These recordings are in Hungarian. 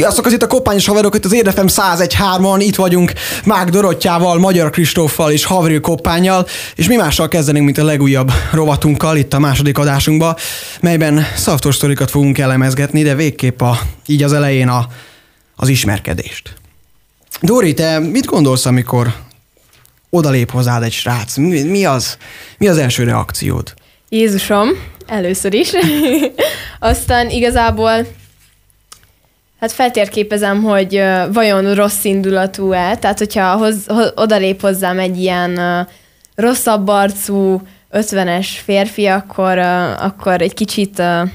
Sziasztok, az itt a Koppányos haverok, itt az Érdefem 101.3-on, itt vagyunk Mák Dorottyával, Magyar Kristóffal és Havril Koppányjal, és mi mással kezdenénk, mint a legújabb rovatunkkal itt a második adásunkba, melyben szaftorsztorikat fogunk elemezgetni, de végképp a, így az elején a, az ismerkedést. Dori, te mit gondolsz, amikor odalép hozzád egy srác? Mi, mi, az, mi az első reakciód? Jézusom, először is. Aztán igazából Hát feltérképezem, hogy uh, vajon rossz indulatú-e, tehát hogyha hoz, ho, odalép hozzám egy ilyen uh, rosszabb arcú, 50-es férfi, akkor, uh, akkor egy kicsit, uh,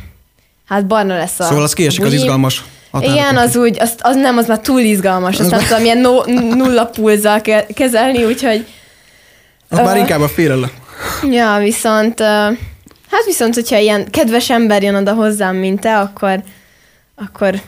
hát barna lesz a Szóval az kiesik az izgalmas Igen, az úgy, az, az nem, az már túl izgalmas, azt nem tudom ilyen no, nulla pulzzal ke- kezelni, úgyhogy Az már Ö. inkább a félelem. Ja, viszont, uh, hát viszont, hogyha ilyen kedves ember jön oda hozzám, mint te, akkor, akkor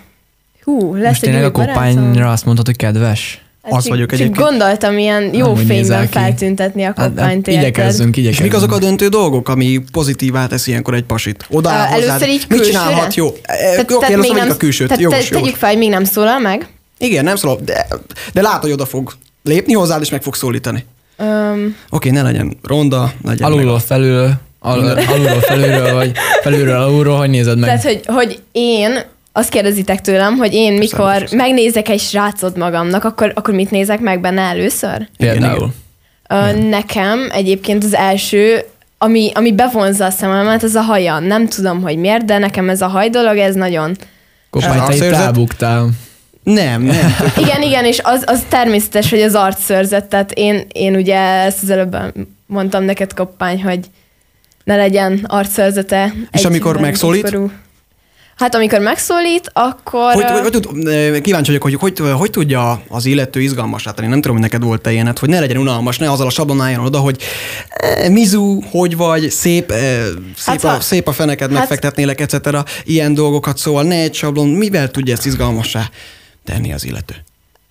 hú, lesz Most egy tényleg a barátom. koppányra azt mondtad, hogy kedves? Hát Az csak- vagyok csak egyébként. gondoltam ilyen jó Nem fényben feltüntetni a Hát, koppányt, hát, igyekezzünk, És igyekezzünk. mik azok a döntő dolgok, ami pozitívá teszi ilyenkor egy pasit? Oda hozzád. először így Mit csinálhat? Jó. Tehát- Oké, tehát először még nem, a külsőt. Tehát Jogos, te, tegyük fel, hogy még nem szólal meg. Igen, nem szólok, de, de lát, hogy oda fog lépni hozzád, és meg fog szólítani. Um, Oké, ne legyen ronda, legyen meg- Alulról felül, al, alulról felülről, vagy felülről alulról, hogy nézed meg? tehát, hogy, hogy én azt kérdezitek tőlem, hogy én mikor persze. megnézek egy srácot magamnak, akkor, akkor mit nézek meg benne először? Például. Nekem egyébként az első, ami, ami bevonza a szememet, az a haja. Nem tudom, hogy miért, de nekem ez a haj dolog, ez nagyon... Koppány, te itt elbuktál. Nem, nem. Igen, igen, és az, az természetes, hogy az arcszörzet, tehát én, én ugye ezt az előbb mondtam neked, Koppány, hogy ne legyen arcszörzete. És amikor megszólít? kiskorú. Hát amikor megszólít, akkor... Hogy, hogy, hogy, tud- kíváncsi vagyok, hogy hogy, hogy tudja az illető izgalmasát tenni. Nem tudom, hogy neked volt-e ilyened, hogy ne legyen unalmas, ne azzal a sablon álljon oda, hogy eh, Mizu, hogy vagy, szép, eh, szép, Hát a, a- szép a feneked, hát- megfektetnélek, etc. Ilyen dolgokat, szóval ne egy sablon, mivel tudja ezt izgalmassá tenni az illető?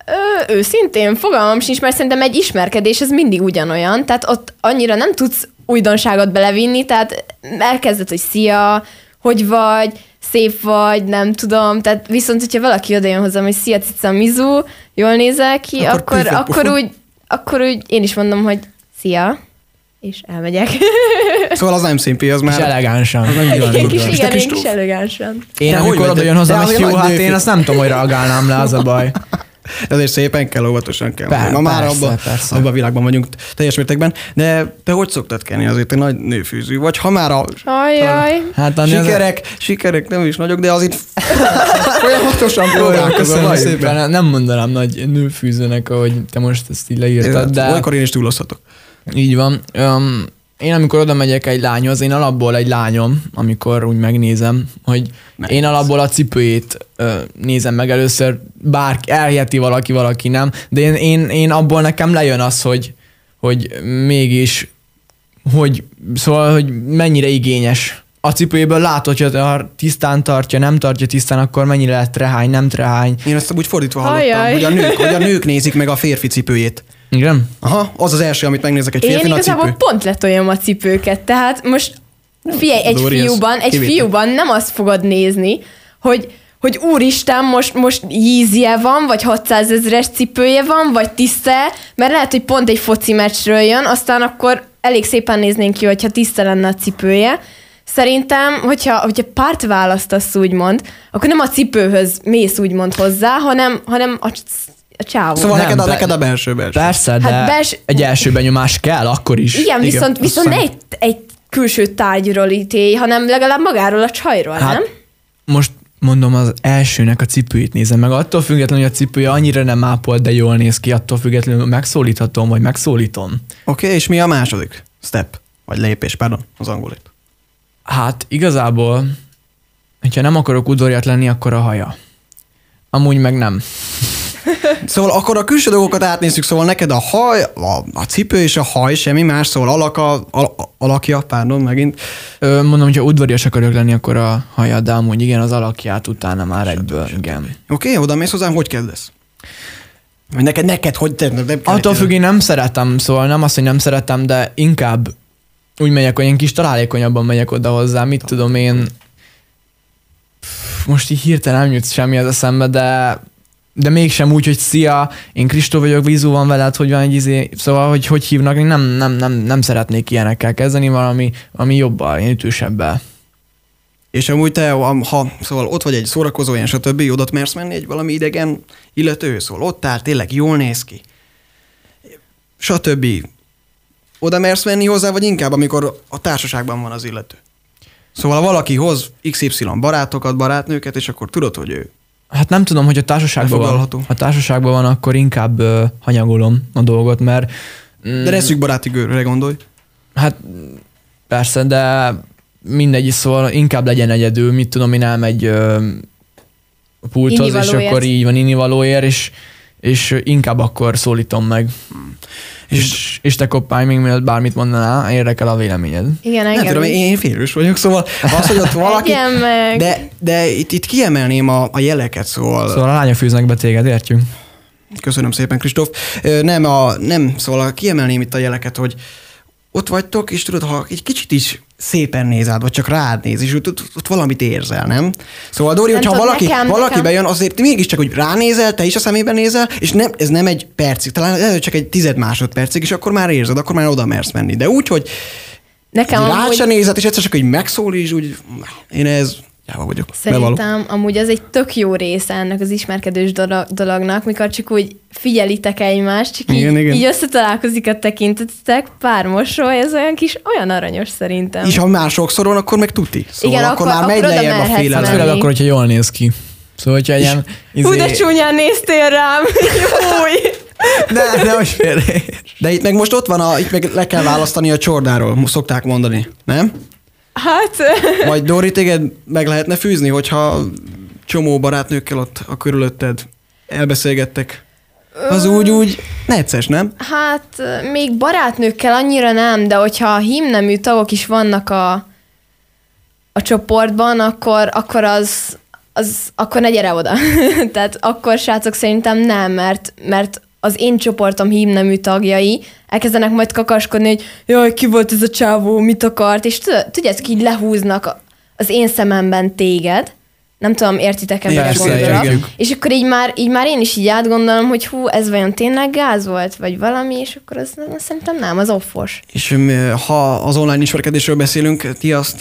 Ö, őszintén, fogalmam sincs, mert szerintem egy ismerkedés ez mindig ugyanolyan, tehát ott annyira nem tudsz újdonságot belevinni, tehát elkezded, hogy szia, hogy vagy, szép vagy, nem tudom, tehát viszont, hogyha valaki oda jön hozzám, hogy szia, cica, mizu, jól nézel ki, Akkor akkor, akkor, úgy, akkor úgy én is mondom, hogy szia, és elmegyek. Szóval az nem szimpi, az És már... elegánsan. Nem így van, Egy így kis, igen, egy kis elegánsan. Én hogy amikor oda jön hozzám fiú, nagy hát én azt nem tudom, hogy reagálnám le, az a baj. Ezért szépen kell, óvatosan kell. Per- Ma már persze, abban persze. abba a világban vagyunk teljes mértékben. De te hogy szoktad kenni? Azért egy nagy nőfűző vagy. Ha már a Ajaj. Hát Anni, az- sikerek, sikerek nem is nagyok, de azért folyamatosan próbálkozom. köszönöm szépen. Nem mondanám nagy nőfűzőnek, ahogy te most ezt így leírtad, de Olykor én is túlozhatok. így van. Um, én amikor oda megyek egy lányhoz, én alapból egy lányom, amikor úgy megnézem, hogy Megnéz. én alapból a cipőjét ö, nézem meg először, bár elhiheti valaki, valaki nem, de én, én, én abból nekem lejön az, hogy, hogy mégis, hogy, szóval, hogy mennyire igényes. A cipőjéből látod, hogy ha tisztán tartja, nem tartja tisztán, akkor mennyire lehet trehány, nem trehány. Én ezt úgy fordítva hallottam, Ajaj. hogy a, nők, hogy a nők nézik meg a férfi cipőjét. Igen? Aha, az az első, amit megnézek egy Én férfi, a igazából cipő. pont letoljam a cipőket, tehát most figyelj, egy Dóri, ez fiúban, egy kivétel. fiúban nem azt fogod nézni, hogy hogy úristen, most, most Yeezy-e van, vagy 600 ezeres cipője van, vagy tiszta mert lehet, hogy pont egy foci meccsről jön, aztán akkor elég szépen néznénk ki, hogyha tiszta lenne a cipője. Szerintem, hogyha, hogyha párt választasz úgymond, akkor nem a cipőhöz mész úgymond hozzá, hanem, hanem a, a csávó. Szóval Nem, neked, a, de- neked a belső belső. Persze, de Hát bels- egy első benyomás kell, akkor is. Igen, Igen, viszont, viszont ne egy, egy külső tárgyról ítélj, hanem legalább magáról a csajról, Hát, nem? most mondom, az elsőnek a cipőjét nézem meg. Attól függetlenül, hogy a cipője annyira nem ápolt, de jól néz ki, attól függetlenül megszólíthatom, vagy megszólítom. Oké, okay, és mi a második step? Vagy lépés, pardon, az angolét. Hát igazából, hogyha nem akarok udvariat lenni, akkor a haja. Amúgy meg nem. Szóval akkor a külső dolgokat átnézzük, szóval neked a haj, a, a cipő és a haj, semmi más, szóval alaka, al, alakja, pardon, megint. Ö, mondom, hogyha udvarias akarok lenni, akkor a haja, de amúgy igen, az alakját utána már egyből, igen. Oké, okay, oda mész hozzám, hogy kezdesz? Vagy neked, neked, hogy te, nem kell Attól függ, én nem szeretem, szóval nem azt, hogy nem szeretem, de inkább úgy megyek, hogy én kis találékonyabban megyek oda hozzá, mit tudom én, most így hirtelen nem jut semmi az eszembe, de de mégsem úgy, hogy szia, én Kristó vagyok, vízú van veled, hogy van egy izé, szóval, hogy hogy hívnak, nem, nem, nem, nem szeretnék ilyenekkel kezdeni, valami, ami jobbal, én ütősebbel. És amúgy te, ha szóval ott vagy egy szórakozó, ilyen stb., oda mersz menni egy valami idegen illető, szóval ott áll, tényleg jól néz ki. Stb. Oda mersz menni hozzá, vagy inkább, amikor a társaságban van az illető? Szóval ha valaki hoz XY barátokat, barátnőket, és akkor tudod, hogy ő Hát nem tudom, hogy a társaságban van, a társaságban van, akkor inkább uh, hanyagolom a dolgot, mert... Mm, de reszük baráti görre gondolj. Hát persze, de mindegy, szóval inkább legyen egyedül, mit tudom én, elmegy uh, a pulthoz, és akkor így van innivalóért, és, és inkább akkor szólítom meg. Hmm. És, és te koppány, még mielőtt bármit mondanál, érdekel a véleményed. Igen, engem Nem tudom, én félős vagyok, szóval az, hogy ott valaki... meg. De, de itt, itt kiemelném a, a jeleket, szóval... Szóval a lányok fűznek be téged, értjük? Köszönöm szépen, Kristóf. Nem, a, nem, szóval kiemelném itt a jeleket, hogy ott vagytok, és tudod, ha egy kicsit is szépen nézel, vagy csak rád néz, és ott, ott, ott valamit érzel, nem? Szóval Dori, nem hogyha valaki, nekem, valaki nekem. bejön, azért mégiscsak, hogy ránézel, te is a szemébe nézel, és nem, ez nem egy percig, talán ez csak egy tized másodpercig, és akkor már érzed, akkor már oda mersz menni. De úgy, hogy Nekem rád amúgy... se nézed, és egyszer csak, hogy megszól, és úgy, én ez Jáva vagyok. Szerintem Bevallom. amúgy az egy tök jó része ennek az ismerkedős dolognak, mikor csak úgy figyelitek egymást, csak igen, így, igen. így összetalálkozik a tekintetetek, pár mosoly, ez olyan kis, olyan aranyos szerintem. És ha már sokszor van, akkor meg tuti. Szóval igen, akkor, akkor már megy lejjebb a félelem. Főleg akkor, hogyha jól néz ki. Szóval, hogyha ilyen... Izé... Hú, de csúnyán néztél rám! Júj! Ne, ne, hogy félre. De itt meg most ott van, a, itt meg le kell választani a csordáról, szokták mondani, nem? Hát... Vagy Dori, téged meg lehetne fűzni, hogyha csomó barátnőkkel ott a körülötted elbeszélgettek. Az úgy, úgy necces, nem? Hát még barátnőkkel annyira nem, de hogyha hímnemű tagok is vannak a, a csoportban, akkor, akkor az, az akkor ne gyere oda. Tehát akkor srácok szerintem nem, mert, mert az én csoportom hímnemű tagjai elkezdenek majd kakaskodni, hogy jaj, ki volt ez a csávó, mit akart, és tudjátok, így lehúznak az én szememben téged, nem tudom, értitek-e, mire gondolok. És akkor így már, így már én is így átgondolom, hogy hú, ez vajon tényleg gáz volt, vagy valami, és akkor az, az szerintem nem, az offos. És ha az online ismerkedésről beszélünk, ti azt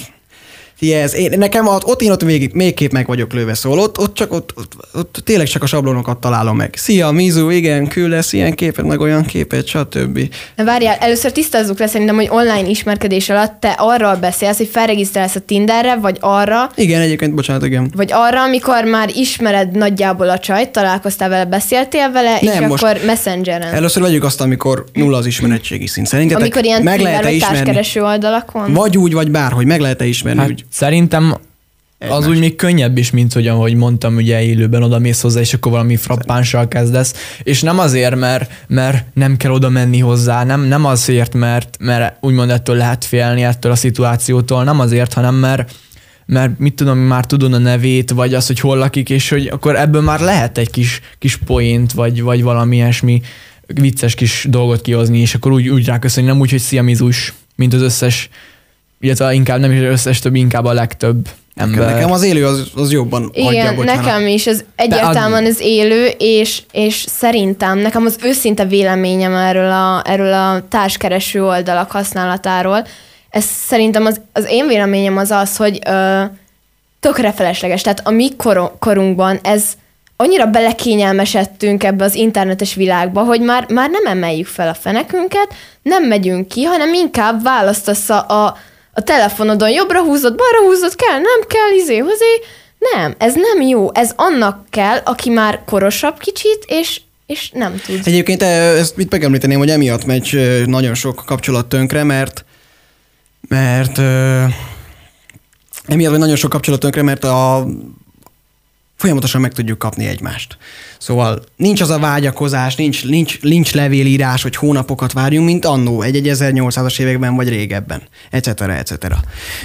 ez, én, nekem ott, ott én ott még, még kép meg vagyok lőve, szóval ott, ott, csak, ott, ott, ott, tényleg csak a sablonokat találom meg. Szia, Mizu, igen, küldesz ilyen képet, meg olyan képet, stb. Na várjál, először tisztázzuk le szerintem, hogy online ismerkedés alatt te arról beszélsz, hogy felregisztrálsz a Tinderre, vagy arra. Igen, egyébként, bocsánat, igen. Vagy arra, amikor már ismered nagyjából a csajt, találkoztál vele, beszéltél vele, Nem, és most akkor messengeren. Először vegyük azt, amikor nulla az ismerettségi szint. Szerintetek amikor ilyen meg lehet ismerni? oldalakon? Vagy úgy, vagy bár, hogy meg lehet ismerni. Hát, úgy. Szerintem Egymás. Az úgy még könnyebb is, mint hogy ahogy mondtam, ugye élőben oda mész hozzá, és akkor valami frappánssal kezdesz. És nem azért, mert, mert nem kell oda menni hozzá, nem, nem azért, mert, mert úgymond ettől lehet félni, ettől a szituációtól, nem azért, hanem mert, mert mit tudom, már tudod a nevét, vagy az, hogy hol lakik, és hogy akkor ebből már lehet egy kis, kis poént, vagy, vagy valami ilyesmi vicces kis dolgot kihozni, és akkor úgy, úgy ráköszönni, nem úgy, hogy szia mizus, mint az összes illetve inkább nem is az összes több, inkább a legtöbb ember. Nekem az élő az, az jobban Igen, adja, nekem is, az egyértelműen az élő, és, és szerintem nekem az őszinte véleményem erről a, erről a társkereső oldalak használatáról, ez szerintem az, az én véleményem az az, hogy ö, tökre felesleges. Tehát a mi kor- korunkban ez annyira belekényelmesedtünk ebbe az internetes világba, hogy már, már nem emeljük fel a fenekünket, nem megyünk ki, hanem inkább választasz a, a a telefonodon jobbra húzod, balra húzod, kell, nem kell, izé, hozé. Nem, ez nem jó. Ez annak kell, aki már korosabb kicsit, és és nem tud. Egyébként eh, ezt mit megemlíteném, hogy emiatt megy eh, nagyon sok kapcsolat tönkre, mert mert uh, emiatt megy nagyon sok kapcsolat tönkre, mert a folyamatosan meg tudjuk kapni egymást. Szóval nincs az a vágyakozás, nincs, nincs, nincs levélírás, hogy hónapokat várjunk, mint annó, egy, 1800-as években vagy régebben, etc. etc.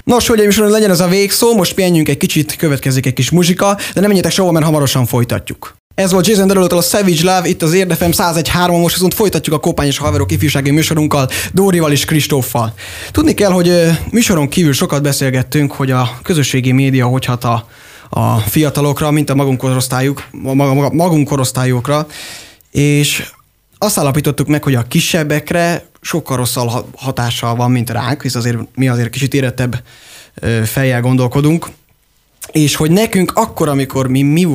Nos, hogy is legyen ez a végszó, most pihenjünk egy kicsit, következik egy kis muzsika, de nem menjetek sehova, mert hamarosan folytatjuk. Ez volt Jason Derulo-tól a Savage Love, itt az Érdefem 101.3, most viszont folytatjuk a Kopány és Haverok ifjúsági műsorunkkal, Dórival és Kristóffal. Tudni kell, hogy műsoron kívül sokat beszélgettünk, hogy a közösségi média hogy hat a a fiatalokra, mint a magunk korosztályuk, maga- magunk korosztályokra, és azt állapítottuk meg, hogy a kisebbekre sokkal rosszabb ha- hatással van, mint ránk, hisz azért mi azért kicsit érettebb fejjel gondolkodunk, és hogy nekünk akkor, amikor mi, mi,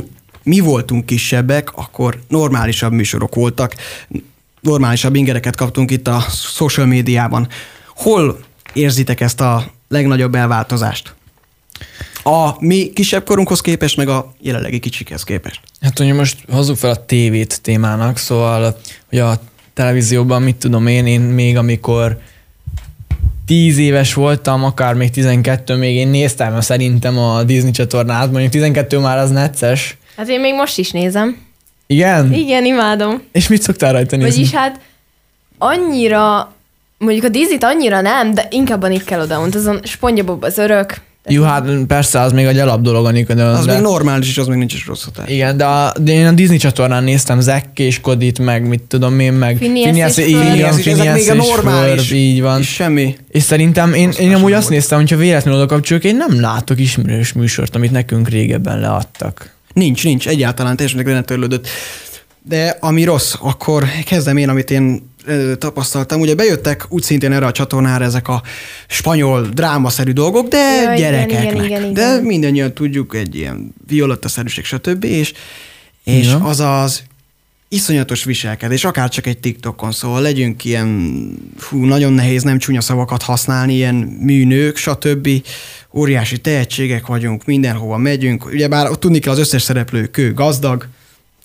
mi voltunk kisebbek, akkor normálisabb műsorok voltak, normálisabb ingereket kaptunk itt a social médiában. Hol érzitek ezt a legnagyobb elváltozást? A mi kisebb korunkhoz képest, meg a jelenlegi kicsikhez képest. Hát, hogy most hozzuk fel a tévét témának, szóval, hogy a televízióban, mit tudom én, én még amikor tíz éves voltam, akár még 12, még én néztem szerintem a Disney csatornát, mondjuk 12 már az necces. Hát én még most is nézem. Igen? Igen, imádom. És mit szoktál rajta nézni? Vagyis hát annyira, mondjuk a Disney-t annyira nem, de inkább a Nickelodeon, azon SpongeBob az örök. Jó, hát persze, az még egy alap dolog a Nickelodeon. Az de... még normális, és az még nincs is rossz hatás. Igen, de, a, de én a Disney csatornán néztem Zack és Kodit, meg mit tudom én, meg Phineas és Ferb. Phineas még a és normális. Ferb, így van. És semmi. És szerintem én, én amúgy azt volt. néztem, hogyha véletlenül oda kapcsoljuk, én nem látok ismerős műsort, amit nekünk régebben leadtak. Nincs, nincs, egyáltalán teljesen nem törlődött. De ami rossz, akkor kezdem én, amit én tapasztaltam. Ugye bejöttek úgy szintén erre a csatornára ezek a spanyol drámaszerű dolgok, de Ja, igen, gyerekeknek. igen, igen, De igen. mindannyian tudjuk, egy ilyen violetta-szerűség, stb. És, és Ja. az az iszonyatos viselkedés, akár csak egy TikTokon, szóval legyünk ilyen, fú, nagyon nehéz nem csúnya szavakat használni, ilyen műnők, stb. Óriási tehetségek vagyunk, mindenhova megyünk. Ugyebár ott tudni kell az összes szereplő kő gazdag,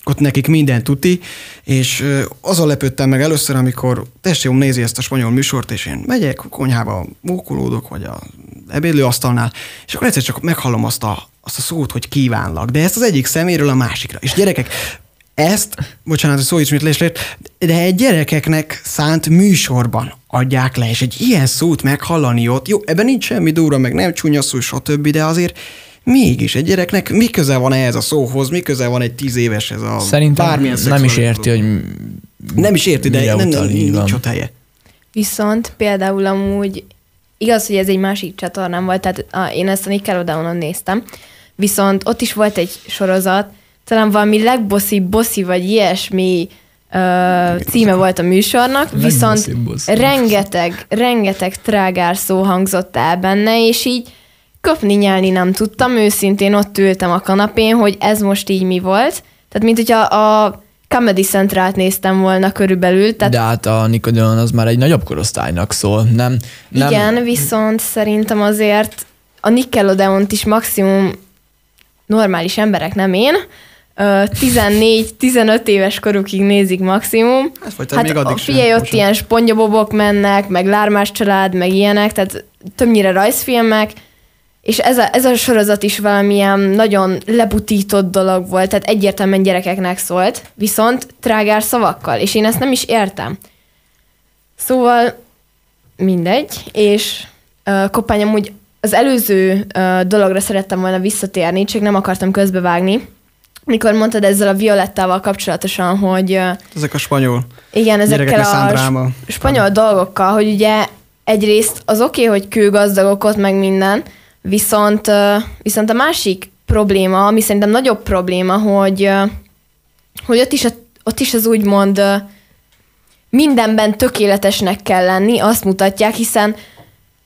ott nekik minden tuti, és azon lepődtem meg először, amikor tesóm nézi ezt a spanyol műsort, és én megyek a konyhába, mókolódok, vagy a ebédlőasztalnál, és akkor egyszer csak meghallom azt a, azt a szót, hogy kívánlak, de ezt az egyik szeméről a másikra. És gyerekek, ezt, bocsánat, hogy szó ismétlésért, de egy gyerekeknek szánt műsorban adják le, és egy ilyen szót meghallani ott, jó, ebben nincs semmi durva, meg nem csúnya szó, stb., de azért mégis egy gyereknek mi köze van ehhez a szóhoz, mi köze van egy tíz éveshez a Szerintem bármilyen nem is érti, hogy. Nem is érti, de nem, nem, nincs ott helye. Viszont például amúgy, igaz, hogy ez egy másik csatornám volt, tehát a, én ezt a Nickelodeonon néztem, viszont ott is volt egy sorozat, talán valami legboszi bossi vagy ilyesmi ö, címe volt a műsornak, viszont Legbosszibb rengeteg, rengeteg trágár szó hangzott el benne, és így köpni nyelni nem tudtam, őszintén ott ültem a kanapén, hogy ez most így mi volt. Tehát, mint hogyha a Comedy Centralt néztem volna körülbelül, tehát De hát a Nickelodeon az már egy nagyobb korosztálynak szól, nem? nem Igen, viszont szerintem azért a Nickelodeont is maximum normális emberek, nem én, ö, 14-15 éves korukig nézik maximum. Hát, Hát még a addig sem, figyelj, ott bocsánat. ilyen spongyabobok mennek, meg lármás család, meg ilyenek, tehát többnyire rajzfilmek, és ez a, ez a sorozat is valamilyen nagyon lebutított dolog volt, tehát egyértelműen gyerekeknek szólt, viszont trágár szavakkal, és én ezt nem is értem. Szóval mindegy, és uh, Koppány amúgy az előző uh, dologra szerettem volna visszatérni, csak nem akartam közbevágni, mikor mondtad ezzel a Violettával kapcsolatosan, hogy uh, Ezek a spanyol. igen, ezekkel a dráma. sp- spanyol dolgokkal, hogy ugye egyrészt az oké, okay, hogy kőgazdagok ott meg minden, viszont, viszont a másik probléma, ami szerintem nagyobb probléma, hogy, hogy ott is, ott is az úgymond mindenben tökéletesnek kell lenni, azt mutatják, hiszen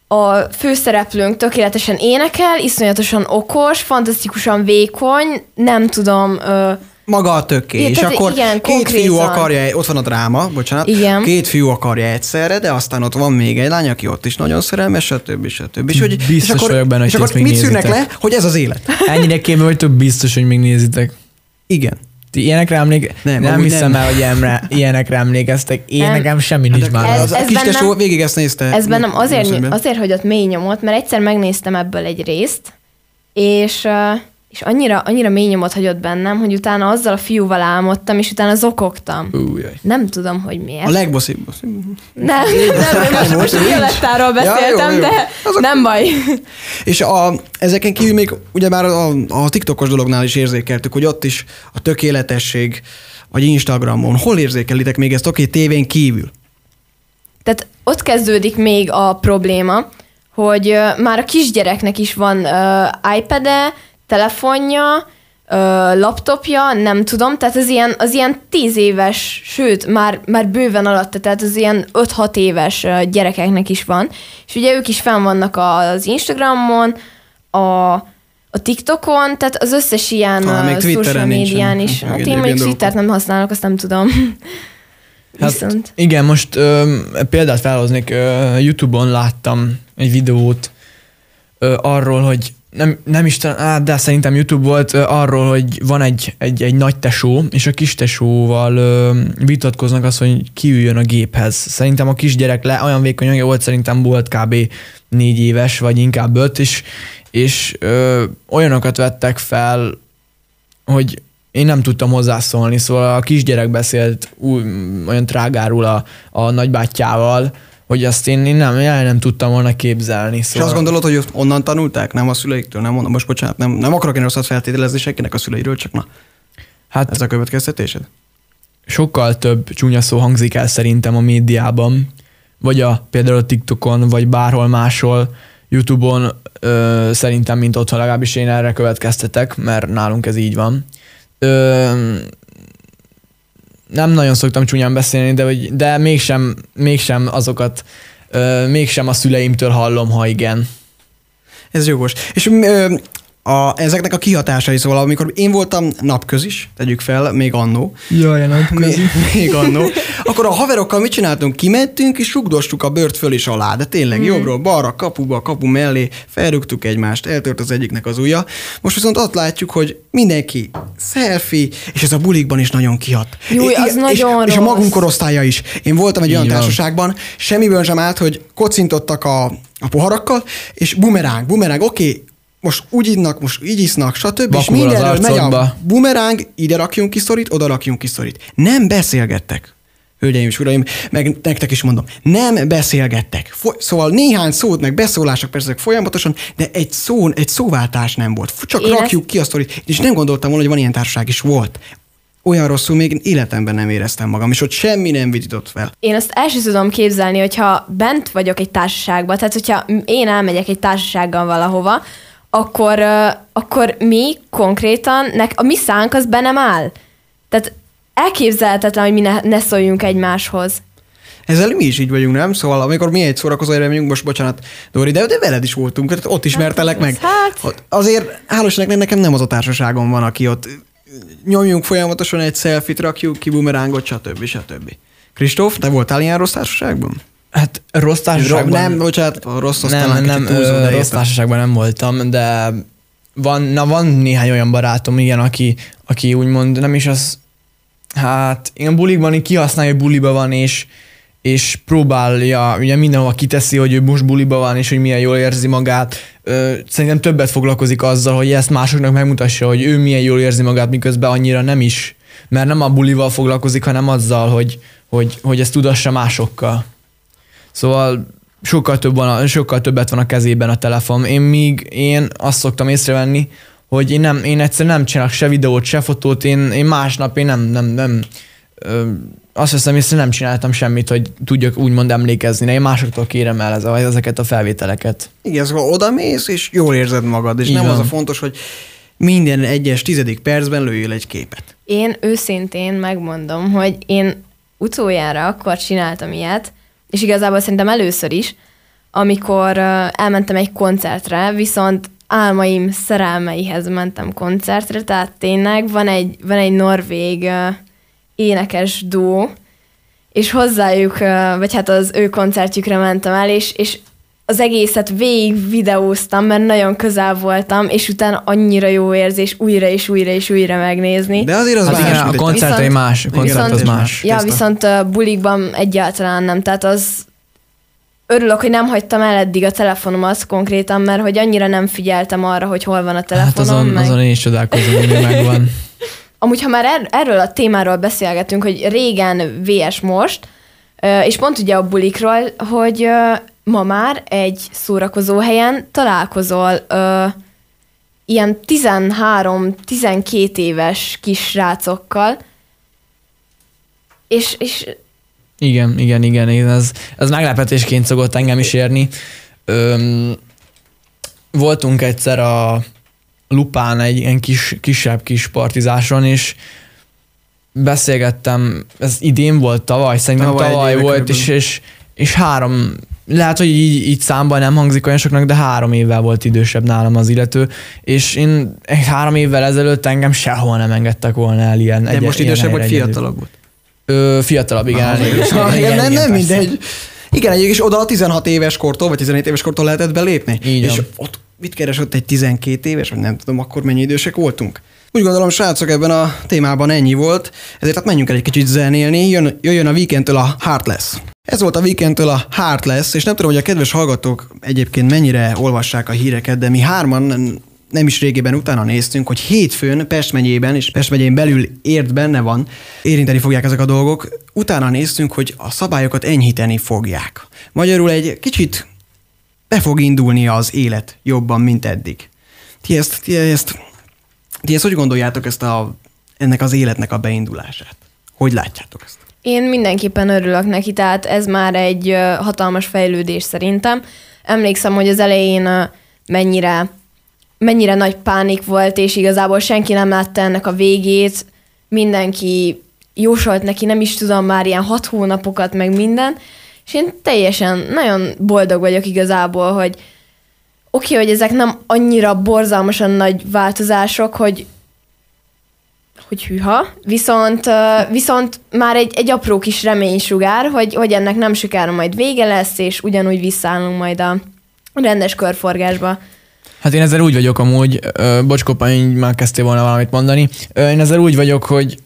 a főszereplőnk tökéletesen énekel, iszonyatosan okos, fantasztikusan vékony, nem tudom, Maga a töké. Igen, és akkor igen, két fiú konkrétan. akarja, ott van a dráma, bocsánat. Igen. Két fiú akarja egyszerre, de aztán ott van még egy lány, aki ott is nagyon szerelmes, stb. stb. És, hogy, Biztos és akkor, vagyok benne, hogy és akkor mit szűrnek nézitek. le? Hogy ez az élet. Ennyire képbe vagytok biztos, hogy még nézitek. Igen. Ti ilyenekre emléke... Nem, Nem, hiszem nem. el, hogy ilyenre, ilyenekre emlékeztek. Én Nem. nekem semmi nincs már. Ez- az a ez kis bennem- tesó végig ezt nézte. Ez bennem azért, azért, hogy ott mély nyomot, mert egyszer megnéztem ebből egy részt, és, ö, és annyira, annyira mély nyomot hagyott bennem, hogy utána azzal a fiúval álmodtam, és utána zokogtam. Újjaj. Nem tudom, hogy miért. A legbosszibb. bosszibb. Nem, nem, nem most, Violettáról Ja, jó, beszéltem, jó. de Azok- nem baj. És a, ezeken kívül még ugyebár a, a TikTokos dolognál is érzékeltük, hogy ott is a tökéletesség, vagy Instagramon, hol érzékelitek még ezt, oké, tévén kívül? Tehát ott kezdődik még a probléma, hogy már a kisgyereknek is van ö, iPad-e, telefonja, ö, laptopja, nem tudom, tehát az ilyen, az ilyen 10 éves, sőt, már, már bőven alatta, tehát az ilyen 5-6 éves gyerekeknek is van, és ugye ők is fenn vannak az Instagramon, a, a TikTokon, tehát az összes ilyen Talán még ö, Twitteren social médián is. Hát én ilyen Twittert nem használok, azt nem tudom. Hát, Viszont. igen, most ö, példát felhoznék, ö, YouTube-on láttam egy videót ö, arról, hogy nem, nem is talán, de szerintem YouTube volt ö, arról, hogy van egy, egy, egy nagy tesó, és a kis tesóval ö, vitatkoznak az, hogy kiüljön a géphez. Szerintem a kisgyerek le, olyan vékony anyja volt, szerintem volt kb. négy éves, vagy inkább öt, és, és ö, olyanokat vettek fel, hogy én nem tudtam hozzászólni, szóval a kisgyerek beszélt új, olyan trágáról a, a nagybátyjával, hogy azt én, én nem, el nem tudtam volna képzelni. És Szóval azt gondolod, hogy ott onnan tanulták? Nem a szüleiktől? Nem mondom, most bocsánat, nem, nem akarok én rosszat feltételezni senkinek a szüleiről, csak na, hát ez a következtetésed? sokkal több csúnya szó hangzik el szerintem a médiában, vagy a, például a TikTokon, vagy bárhol máshol, Youtube-on ö, szerintem, mint otthon, legalábbis én erre következtetek, mert nálunk ez így van. Ö, nem nagyon szoktam csúnyán beszélni, de, de mégsem, mégsem azokat, ö, mégsem a szüleimtől hallom, ha igen. Ez jogos. És ö, a, ezeknek a kihatásai, szóval amikor én voltam napközis, tegyük fel, még annó, Jaj, nem még, még annó, akkor a haverokkal mit csináltunk? Kimentünk és rugdostuk a bört föl és alá, de tényleg Mhm. jobbról, balra, kapuba, kapu mellé, felrúgtuk egymást, eltört az egyiknek az ujja. Most viszont azt látjuk, hogy mindenki selfie, és ez a bulikban is nagyon kihat. Júj, az és, nagyon És a rossz. magunk korosztálya is. Én voltam egy olyan van. társaságban, semmiből sem állt, hogy kocintottak a, a poharakkal, és bumeráng, bumeráng, oké, okay, most úgy innak, most így isznak, stb. és Vakul az mindenről megy a bumeráng, ide rakjunk ki szorít, oda rakjunk ki szorít. Nem beszélgettek. Hölgyeim és uraim, meg nektek is mondom, nem beszélgettek. Foly- szóval néhány szót, meg beszólások persze folyamatosan, de egy szó, egy szóváltás nem volt. Csak Én rakjuk ki a sztorit. És nem gondoltam volna, hogy van ilyen társaság is volt. Olyan rosszul még életemben nem éreztem magam, és ott semmi nem vitított fel. Én azt el sem tudom képzelni, hogyha bent vagyok egy társaságban, tehát hogyha én elmegyek egy társasággal valahova, akkor, akkor mi konkrétan, nek, a mi szánk az be nem áll. Tehát elképzelhetetlen, hogy mi ne, ne szóljunk egymáshoz. Ezzel mi is így vagyunk, nem? Szóval amikor mi egy szórakozó megyünk, most bocsánat, Dori, de, de veled is voltunk, tehát ott ismertelek meg. hát. Azért hálósnak nekem nem az a társaságom van, aki ott nyomjunk folyamatosan egy selfit, rakjuk ki bumerángot, stb. stb. Kristóf, te voltál ilyen rossz társaságban? Hát rossz társaságban... Nem, bocsánat, rossz nem, nem, de rossz társaságban nem voltam, de van, na van néhány olyan barátom, igen, aki, aki úgymond nem is az, hát igen, bulikban így kihasználja, hogy buliba van, és, és próbálja, ugye mindenhova kiteszi, hogy ő most buliba van, és hogy milyen jól érzi magát. Szerintem többet foglalkozik azzal, hogy ezt másoknak megmutassa, hogy ő milyen jól érzi magát, miközben annyira nem is. Mert nem a bulival foglalkozik, hanem azzal, hogy, hogy, hogy ezt tudassa másokkal. Szóval sokkal, több van a, sokkal többet van a kezében a telefon. Én még én azt szoktam észrevenni, hogy én, nem, én egyszerűen nem csinálok se videót, se fotót, én, én másnap én nem, nem, nem ö, azt hiszem, észre nem csináltam semmit, hogy tudjak úgymond emlékezni. Én másoktól kérem el ez ezeket a felvételeket. Igen, szóval oda mész, és jól érzed magad, és Így nem az a fontos, hogy minden egyes tizedik percben lőjél egy képet. Én őszintén megmondom, hogy én utoljára akkor csináltam ilyet, és igazából szerintem először is, amikor elmentem egy koncertre, viszont álmaim szerelmeihez mentem koncertre, tehát tényleg van egy, van egy norvég énekes duó, és hozzájuk, vagy hát az ő koncertjükre mentem el, és, és az egészet végig videóztam, mert nagyon közel voltam, és utána annyira jó érzés újra és újra és újra megnézni. De azért az Hát más, igen, a egy koncert Viszont- más, a koncert az viszont- más. Ja, viszont uh, bulikban egyáltalán nem, tehát az örülök, hogy nem hagytam el eddig a telefonomat konkrétan, mert hogy annyira nem figyeltem arra, hogy hol van a Hát telefonom. azon, meg... azon én is csodálkozom, hogy megvan. Amúgy, ha már er- erről a témáról beszélgetünk, hogy régen VS most, és pont ugye a bulikról, hogy ma már egy szórakozó helyen találkozol ö, ilyen 13-12 éves kis srácokkal, és, és Igen, igen, igen, igen ez, ez meglepetésként szokott engem is érni. Öm, voltunk egyszer a Lupán egy ilyen kis, kisebb kis partizáson, és beszélgettem, ez idén volt tavaly, szerintem Tavaly tavaly, volt, és, és, és három, lehet, hogy így, így számban nem hangzik olyan soknak, de három évvel volt idősebb nálam az illető, és én három évvel ezelőtt engem sehol nem engedtek volna el ilyen. De egy, most idősebb vagy fiatalabb volt? Ö, fiatalabb, igen. Ah, Igen, igen, nem, igen, nem persze. mindegy. Igen, egyébként is oda a 16 éves kortól, vagy 17 éves kortól lehetett belépni. Így és ott mit keres ott egy 12 éves, vagy nem tudom, akkor mennyi idősek voltunk? Úgy gondolom, srácok, ebben a témában ennyi volt, ezért hát menjünk el egy kicsit zenélni, Jön, jöjjön a weekendtől a Heartless. Ez volt a weekendtől a Heartless, és nem tudom, hogy a kedves hallgatók egyébként mennyire olvassák a híreket, de mi hárman nem is régében utána néztünk, hogy hétfőn Pest megyében és Pest megyén belül ért benne van, érinteni fogják ezek a dolgok. Utána néztünk, hogy a szabályokat enyhíteni fogják. Magyarul egy kicsit be fog indulni az élet jobban, mint eddig. Ti ezt, ti ezt, ti ezt hogy gondoljátok ezt a, ennek az életnek a beindulását? Hogy látjátok ezt? Én mindenképpen örülök neki, tehát ez már egy hatalmas fejlődés szerintem. Emlékszem, hogy az elején mennyire, mennyire nagy pánik volt, és igazából senki nem látta ennek a végét. Mindenki jósolt neki, nem is tudom, már ilyen hat hónapokat, meg minden. És én teljesen nagyon boldog vagyok igazából, hogy oké, okay, hogy ezek nem annyira borzalmasan nagy változások, hogy hogy hűha, viszont, viszont már egy, egy apró kis reménysugár, hogy, hogy ennek nem sokára majd vége lesz, és ugyanúgy visszaállunk majd a rendes körforgásba. Hát én ezzel úgy vagyok amúgy, ö, bocs Kopány, már kezdtél volna valamit mondani, én ezzel úgy vagyok, hogy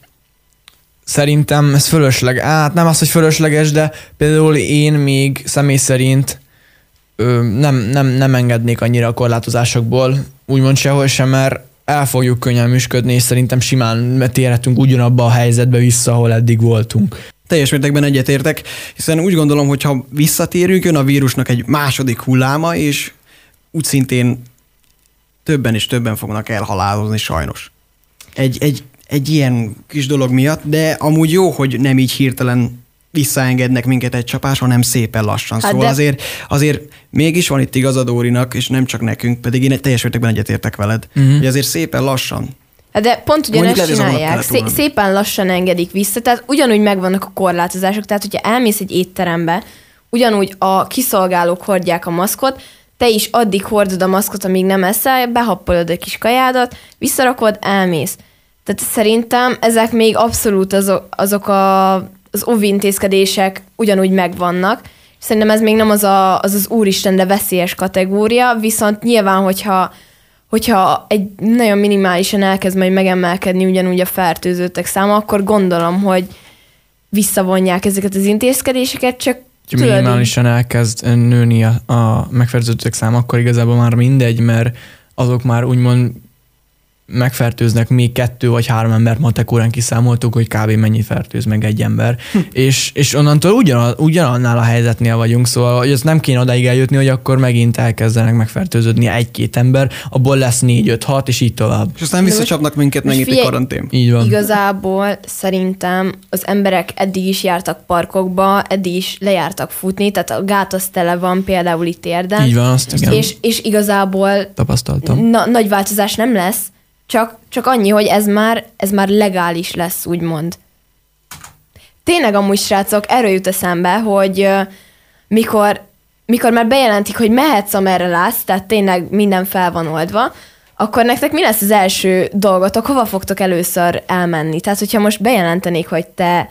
szerintem ez fölösleg, hát nem az, hogy fölösleges, de például én még személy szerint nem, nem, nem engednék annyira a korlátozásokból, úgymond sehol sem, mert el fogjuk könnyen műsködni, és szerintem simán térhetünk ugyanabba a helyzetbe vissza, ahol eddig voltunk. Teljes mértékben egyetértek, hiszen úgy gondolom, hogy ha visszatérünk, jön a vírusnak egy második hulláma, és úgy szintén többen és többen fognak elhalálozni sajnos. Egy, egy, egy ilyen kis dolog miatt, de amúgy jó, hogy nem így hirtelen visszaengednek minket egy csapás, hanem szépen lassan. Hát Szóval de- azért, azért mégis van itt igazad Dórinak, és nem csak nekünk, pedig én teljes mértékben egyetértek veled, Mhm. hogy azért szépen lassan. Hát De pont ugyanezt csinálják, Szé- szépen lassan engedik vissza, tehát ugyanúgy megvannak a korlátozások, tehát hogyha elmész egy étterembe, ugyanúgy a kiszolgálók hordják a maszkot, te is addig hordod a maszkot, amíg nem eszel, behappolod a kis kajádat, visszarakod, elmész. Tehát szerintem ezek még abszolút azok, azok a, az óvintézkedések ugyanúgy megvannak. Szerintem ez még nem az, a, az az úristen, de veszélyes kategória, viszont nyilván, hogyha hogyha egy nagyon minimálisan elkezd majd megemelkedni ugyanúgy a fertőzöttek száma, akkor gondolom, hogy visszavonják ezeket az intézkedéseket, csak Ha minimálisan elkezd nőni a, a megfertőzöttek szám, akkor igazából már mindegy, mert azok már úgymond megfertőznek még kettő vagy három embert, matek órán kiszámoltuk, hogy kb. mennyi fertőz meg egy ember, és, és onnantól ugyan, ugyanannál a helyzetnél vagyunk, szóval hogy ez nem kéne odaig eljutni, hogy akkor megint elkezdenek megfertőződni egy-két ember, abból lesz négy, öt, hat, és így tovább. És aztán visszacsapnak minket megint egy karantén. Így van. Igazából szerintem az emberek eddig is jártak parkokba, eddig is lejártak futni, tehát a gát az tele van például itt érden. Így van, azt igen, És, és igazából tapasztaltam. na, nagy változás nem lesz, csak, csak annyi, hogy ez már, ez már legális lesz, úgymond. Tényleg amúgy, srácok, erről jut eszembe, hogy ö, mikor, mikor már bejelentik, hogy mehetsz, amerre látsz, tehát tényleg minden fel van oldva, akkor nektek mi lesz az első dolgotok, hova fogtok először elmenni? Tehát, hogyha most bejelentenék, hogy te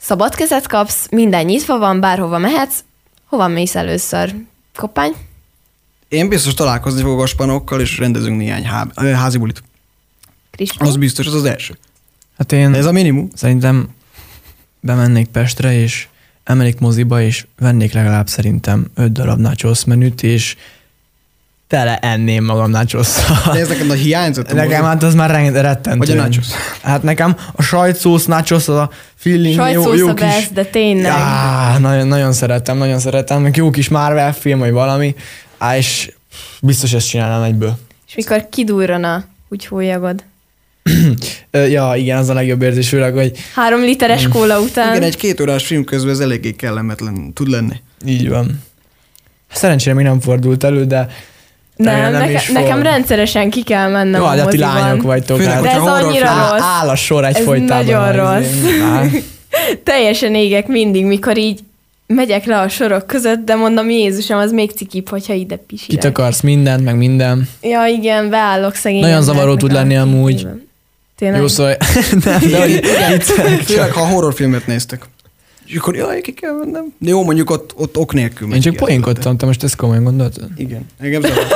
szabad kezet kapsz, minden nyitva van, bárhova mehetsz, hova mész először? Koppány? Én biztos találkozni fogok a spanokkal, és rendezünk néhány há- házi bulit. Kristóf? Az biztos, az az első. Hát én... De ez a minimum. Szerintem bemennék Pestre, és emelik moziba, és vennék legalább szerintem öt darab nachos menüt, és tele enném magam nachos De ez neked a hiányzott. Nekem hát az már rettentő. Vagy a nachos. Hát nekem a sajtszósz nachos, az a feeling, jó, Sajtszósz jó a kis... best, de tényleg. Á, nagyon, nagyon szeretem, nagyon szeretem. Meg jó kis Marvel film, vagy valami. Á, és biztos ezt csinálnám egyből. És mikor kidurran a úgyhólyagod. Ö, Ja, igen, az a legjobb érzés, főleg, hogy Három literes kóla után. Igen, egy két órás film közben ez eléggé kellemetlen tud lenni. így van. Szerencsére még nem fordult elő, de Nem, nem nekem, nekem rendszeresen ki kell mennem Jó, a de ti lányok vagytok. Főleg, hát. De ez hogyha annyira horrorfilm- rossz. Áll a sor egy Ez nagyon az rossz. Teljesen égek mindig, mikor így megyek le a sorok között, de mondom, Jézusom, az még cikibb, hogyha ide pisírek. Kitakarsz mindent, meg minden. Ja, igen, beállok szegény. Nagyon zavaró tud lenni amúgy. képében. Tényleg? Jó, szóval nem, de hogy viccelek Főleg, ha horrorfilmet néztek. És akkor jaj, ki kell mennem. De jó, mondjuk ott, ott ok nélkül. Én csak poénkodtam, te most ezt komolyan gondoltad? Igen, engem zavar.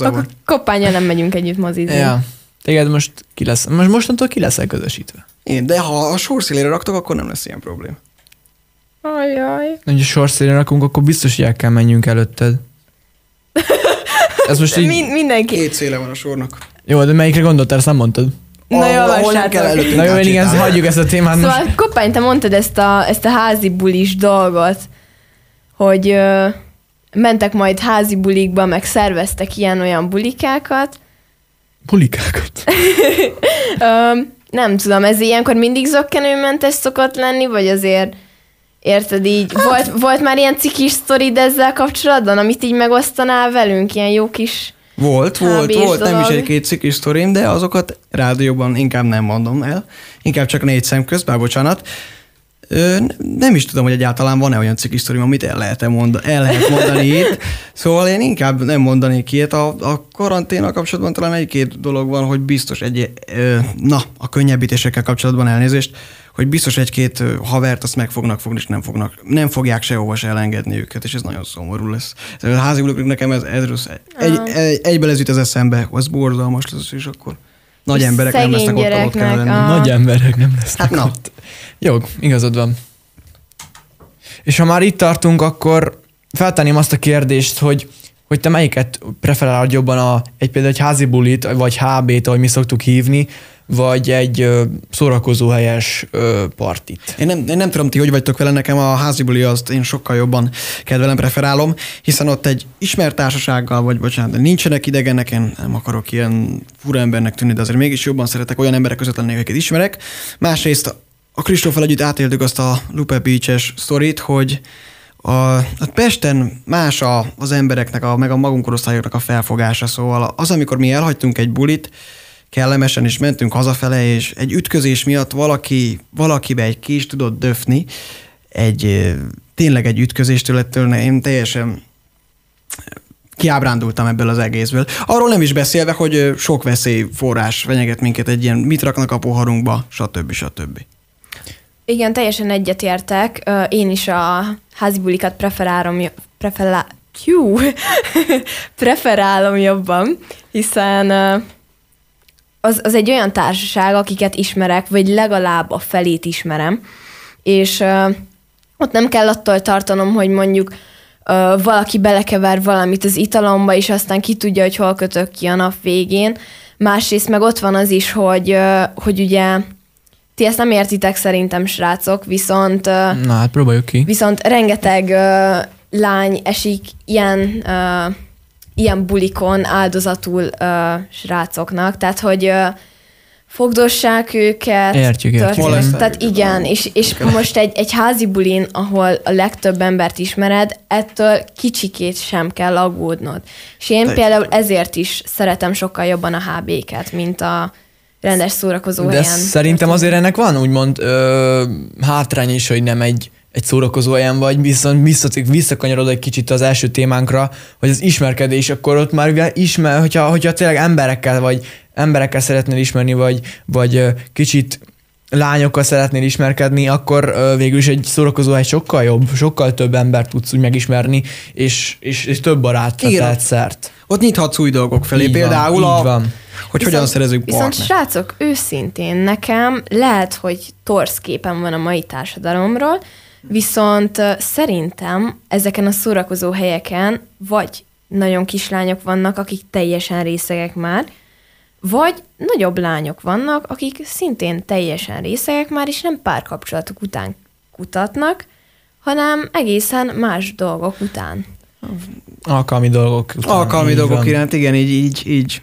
Akkor koppánya nem megyünk együtt mozizni. Ja. Téged most ki lesz, most mostantól ki leszel közösítve. Én, de ha a sorszélére raktok, akkor nem lesz ilyen probléma. Ajaj. Hogy a sorszélén rakunk, akkor biztos, hogy el kell menjünk előtted. Ez most így... Min- mindenki. Két széle van a sornak. Jó, de melyikre gondoltál, ezt nem mondtad? Na jó, ahol nem srácok. kell előttünk Na jó, igen, átsétálni. hagyjuk ezt a témát most. Szóval Koppány, te mondtad ezt a, ezt a házi bulis dolgot, hogy ö, mentek majd házi bulikba, meg szerveztek ilyen-olyan bulikákat. Pulikákat. Ö, nem tudom, ez ilyenkor mindig zöggenőmentes szokott lenni, vagy azért Érted így? Hát- Volt, volt már ilyen cikis sztorid ezzel kapcsolatban, amit így megosztanál velünk? Ilyen jó kis... Volt, volt, volt, nem is dolog. egy-két cikis sztorim, de azokat rádióban inkább nem mondom el. Inkább csak négy szem közt, bár bocsánat. Nem is tudom, hogy egyáltalán van-e olyan cikis sztorim, amit el lehet, mondani, el lehet mondani itt. Szóval én inkább nem mondanék ilyet. A, a karanténnal kapcsolatban talán egy-két dolog van, hogy biztos egy, na, a könnyebbítésekkel kapcsolatban elnézést, hogy biztos egy-két havert azt meg fognak fogni, és nem, fognak, nem fogják sehova se elengedni őket, és ez nagyon szomorú lesz. A házi nekem ez, ez rossz. Egy, egy, egybe ez jut az eszembe, az borzalmas lesz, és akkor nagy emberek nem lesznek ott, ott kell lenni. a- Nagy emberek nem lesznek Hát na. ott. Jó, igazad van. És ha már itt tartunk, akkor feltenném azt a kérdést, hogy hogy te melyiket preferálod jobban, a, egy például egy házi bulit, vagy HB-t, ahogy mi szoktuk hívni, vagy egy szórakozóhelyes partit. Én nem, én nem tudom, ti hogy vagytok vele, nekem a házi buli azt én sokkal jobban kedvelem, preferálom, hiszen ott egy ismert társasággal, vagy bocsánat, nincsenek idegenek, én nem akarok ilyen fura embernek tűnni, de azért mégis jobban szeretek olyan emberek között lenni, akiket ismerek. Másrészt a Kristóffal együtt átéltük azt a Lupe Beach-es sztorit, hogy a, a Pesten más a, az embereknek, a, meg a magunk a felfogása, szóval az, amikor mi elhagytunk egy bulit, kellemesen is mentünk hazafele, és egy ütközés miatt valaki, valakibe egy kis tudott döfni, egy tényleg egy ütközéstől ettől én teljesen kiábrándultam ebből az egészből. Arról nem is beszélve, hogy sok veszélyforrás fenyeget minket egy ilyen, mit raknak a poharunkba, stb. stb. Igen, teljesen egyetértek. Én is a házi bulikat preferálom, jo- preferá... Hú, preferálom jobban, hiszen az, az egy olyan társaság, akiket ismerek, vagy legalább a felét ismerem, és ö, ott nem kell attól tartanom, hogy mondjuk ö, valaki belekever valamit az italomba, és aztán ki tudja, hogy hol kötök ki a nap végén. Másrészt meg ott van az is, hogy, ö, hogy ugye ti ezt nem értitek szerintem, srácok, viszont ö, Na hát próbáljuk ki. Viszont rengeteg ö, lány esik ilyen, ö, ilyen bulikon áldozatul ö, srácoknak, tehát hogy ö, fogdossák őket. Értjük, értjük. történet- Tehát igen, és, és most egy, egy házi bulin, ahol a legtöbb embert ismered, ettől kicsikét sem kell aggódnod. És én Teljesen. például ezért is szeretem sokkal jobban a HB-ket, mint a rendes szórakozó De helyen. szerintem azért ennek van úgymond ö, hátrány is, hogy nem egy, egy szórakozó helyen vagy, viszont visszatik, visszakanyarod egy kicsit az első témánkra, hogy az ismerkedés, akkor ott már ismer, hogyha, hogyha tényleg emberekkel vagy emberekkel szeretnél ismerni, vagy, vagy kicsit lányokkal szeretnél ismerkedni, akkor végül is egy szórakozóhely sokkal jobb, sokkal több embert tudsz úgy megismerni, és, és, és több barátra tehet szert. Ott nyithatsz új dolgok felé, Így van, például így a, van. hogy hogyan szerezünk Viszont partnert. srácok, őszintén nekem lehet, hogy torsz képen van a mai társadalomról, viszont szerintem ezeken a szórakozó helyeken vagy nagyon kislányok vannak, akik teljesen részegek már, vagy nagyobb lányok vannak, akik szintén teljesen részegek már, és nem párkapcsolatok után kutatnak, hanem egészen más dolgok után. Alkalmi dolgok. után, Alkalmi dolgok van. iránt, igen, így, így, így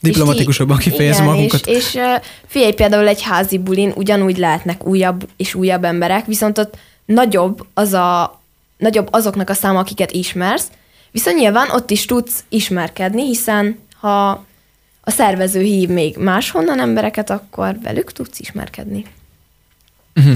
diplomatikusabban kifejezni magunkat. És, és figyelj, például egy házi bulin ugyanúgy lehetnek újabb és újabb emberek, viszont ott nagyobb, az a, nagyobb azoknak a száma, akiket ismersz, Viszont nyilván ott is tudsz ismerkedni, hiszen ha a szervező hív még máshonnan embereket, akkor velük tudsz ismerkedni. Uh-huh.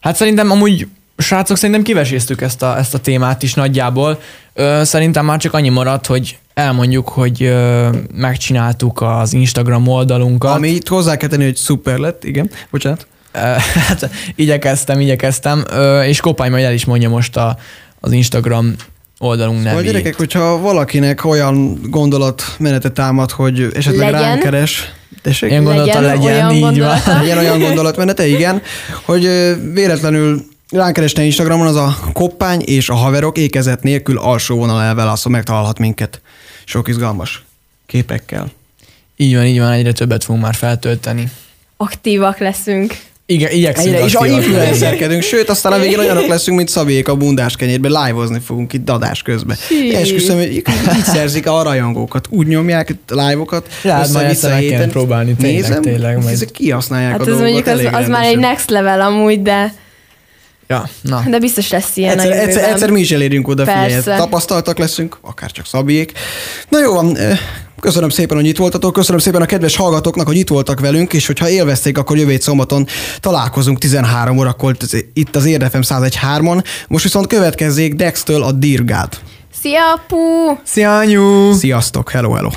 Hát szerintem amúgy srácok, szerintem kiveséztük ezt a, ezt a témát is nagyjából. Ö, szerintem már csak annyi maradt, hogy elmondjuk, hogy ö, megcsináltuk az Instagram oldalunkat. Ami itt hozzá kell tenni, hogy szuper lett, igen. Bocsánat. Hát igyekeztem, igyekeztem, és Kopály majd el is mondja most a, az Instagram oldalunk Szóval nevét. gyerekek, hogyha valakinek olyan gondolatmenete támad, hogy esetleg Legyen. ránk keres, tessék? Ilyen gondolata Legyen olyan így van. gondolata. Legyen olyan gondolatmenete, igen, hogy véletlenül ránk keresne Instagramon az a koppány és a haverok ékezet nélkül alsó vonal elválaszol, megtalálhat minket. Sok izgalmas képekkel. Így van, így van, egyre többet fogunk már feltölteni. Aktívak leszünk. Igen, igyekszünk Egyre is a influencerkedünk, sőt, aztán a végén olyanok leszünk, mint Szabék a bundás kenyérben, live-ozni fogunk itt adás közben. Hű. Esküszöm, hogy így szerzik a rajongókat, úgy nyomják live-okat, össze-vissza héten. próbálni, tényleg, Nézem, tényleg, majd. ezek kihasználják Hát a ez mondjuk az, az már egy next level amúgy, de, Ja, na. de biztos lesz ilyen Egyszer, egyszer, egyszer mi is elérjünk oda, figyelj, tapasztaltak leszünk, akár csak Szabiék. Na jó van, eh, köszönöm szépen, hogy itt voltatok, köszönöm szépen a kedves hallgatóknak, hogy itt voltak velünk, és hogyha élvezték, akkor jövő szombaton találkozunk 13 órakor itt az Érdefem 101.3-on. Most viszont következzék Dextől a Dirgád. Szia, apu! Szia, anyu! Sziasztok, hello, hello!